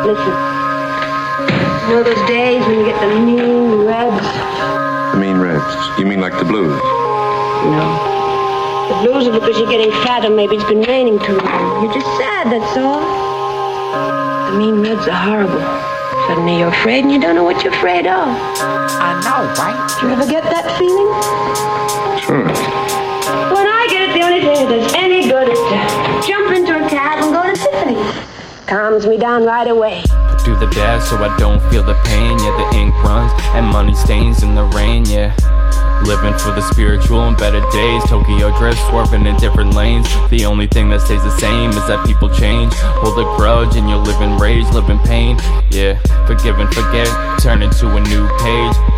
Listen. You know those days when you get the mean reds? The mean reds. You mean like the blues? No. The blues are because you're getting fat or maybe it's been raining too long. You're just sad, that's all. The mean reds are horrible. Suddenly you're afraid and you don't know what you're afraid of. I know, right? Do you ever get that feeling? Calms me down right away. do the dash so I don't feel the pain. Yeah, the ink runs and money stains in the rain. Yeah. Living for the spiritual and better days. Tokyo drift, swerving in different lanes. The only thing that stays the same is that people change. Hold a grudge and you'll live in rage, live in pain. Yeah, forgive and forget, turn into a new page.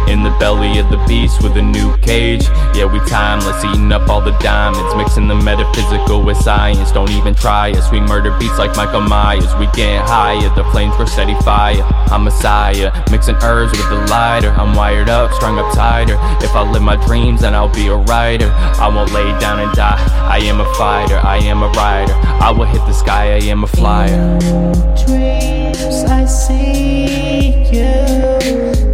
In belly of the beast with a new cage. Yeah, we timeless, eating up all the diamonds. Mixing the metaphysical with science. Don't even try us. We murder beats like Michael Myers. We get higher, the flames grow steady fire. I'm Messiah, mixing herbs with the lighter. I'm wired up, strung up tighter. If I live my dreams, then I'll be a writer. I won't lay down and die. I am a fighter, I am a rider. I will hit the sky, I am a flyer. dreams I see you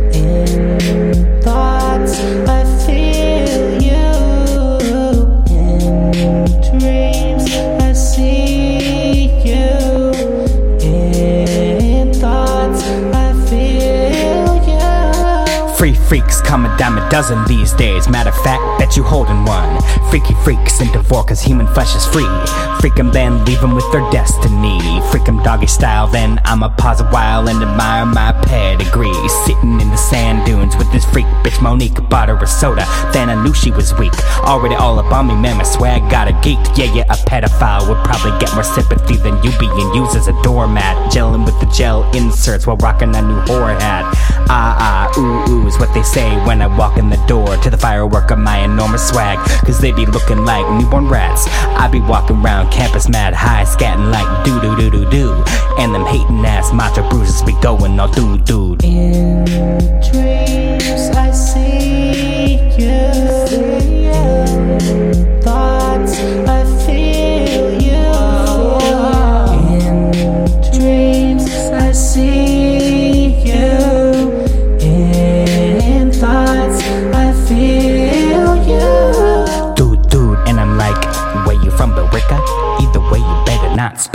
Free freaks come a dime a dozen these days. Matter of fact, bet you holding one. Freaky freaks into four cause human flesh is free. Freak 'em then leave 'em with their destiny. Freak 'em doggy style, then I'ma pause a while and admire my pedigree. Sitting in the sand dunes with this freak bitch Monique. Bought her a soda, then I knew she was weak. Already all up on me, man, my swag got a geeked. Yeah, yeah, a pedophile would probably get more sympathy than you being used as a doormat. Gelling with the gel inserts while rocking a new whore hat. Ah, ah, ooh, ooh is what they say when I walk in the door to the firework of my enormous swag. Cause they be looking like newborn rats. I be walking around campus mad high, scatting like doo doo doo doo doo. And them hating ass macho bruises be going all doo doo.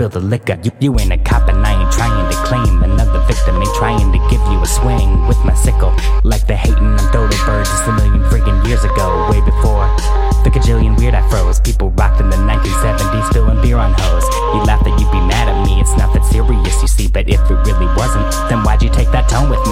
Spill the liquor. You, you ain't a cop, and I ain't trying to claim another victim. Ain't trying to give you a swing with my sickle. Like the hating on dodo birds just a million friggin' years ago, way before. The cajillion weird afros people rocked in the 1970s, spilling beer on hoes. You laugh that you'd be mad at me, it's not that serious, you see. But if it really wasn't, then why'd you take that tone with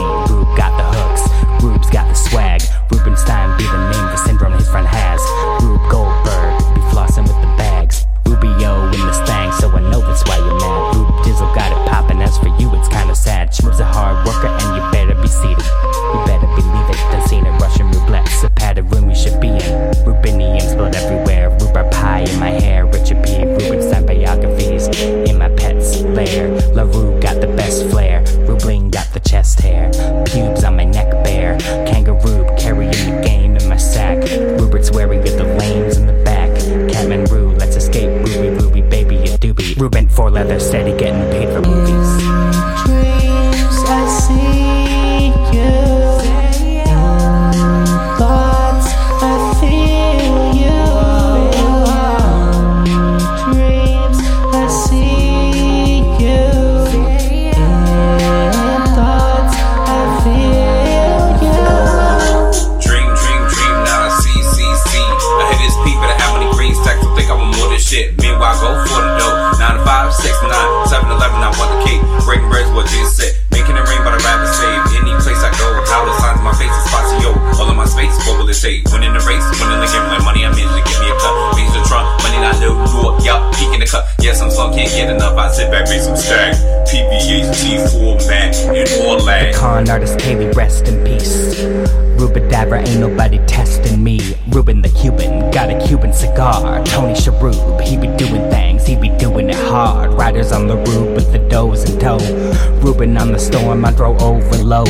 Rupert's wary of the lanes in the back. Catman Rue, let's escape. Ruby, Ruby, baby, a doobie. Reuben for leather, steady enough. I sit back, make some stack. PBH, T4, Mac, and all that. Con artist Kaylee, rest in peace. Rubadabra, ain't nobody testing me. Reuben the Cuban, got a Cuban cigar. Tony Sharub, he be doing things, he be doing it hard. Riders on the roof with the doors in tow. Reuben on the storm, I throw overload.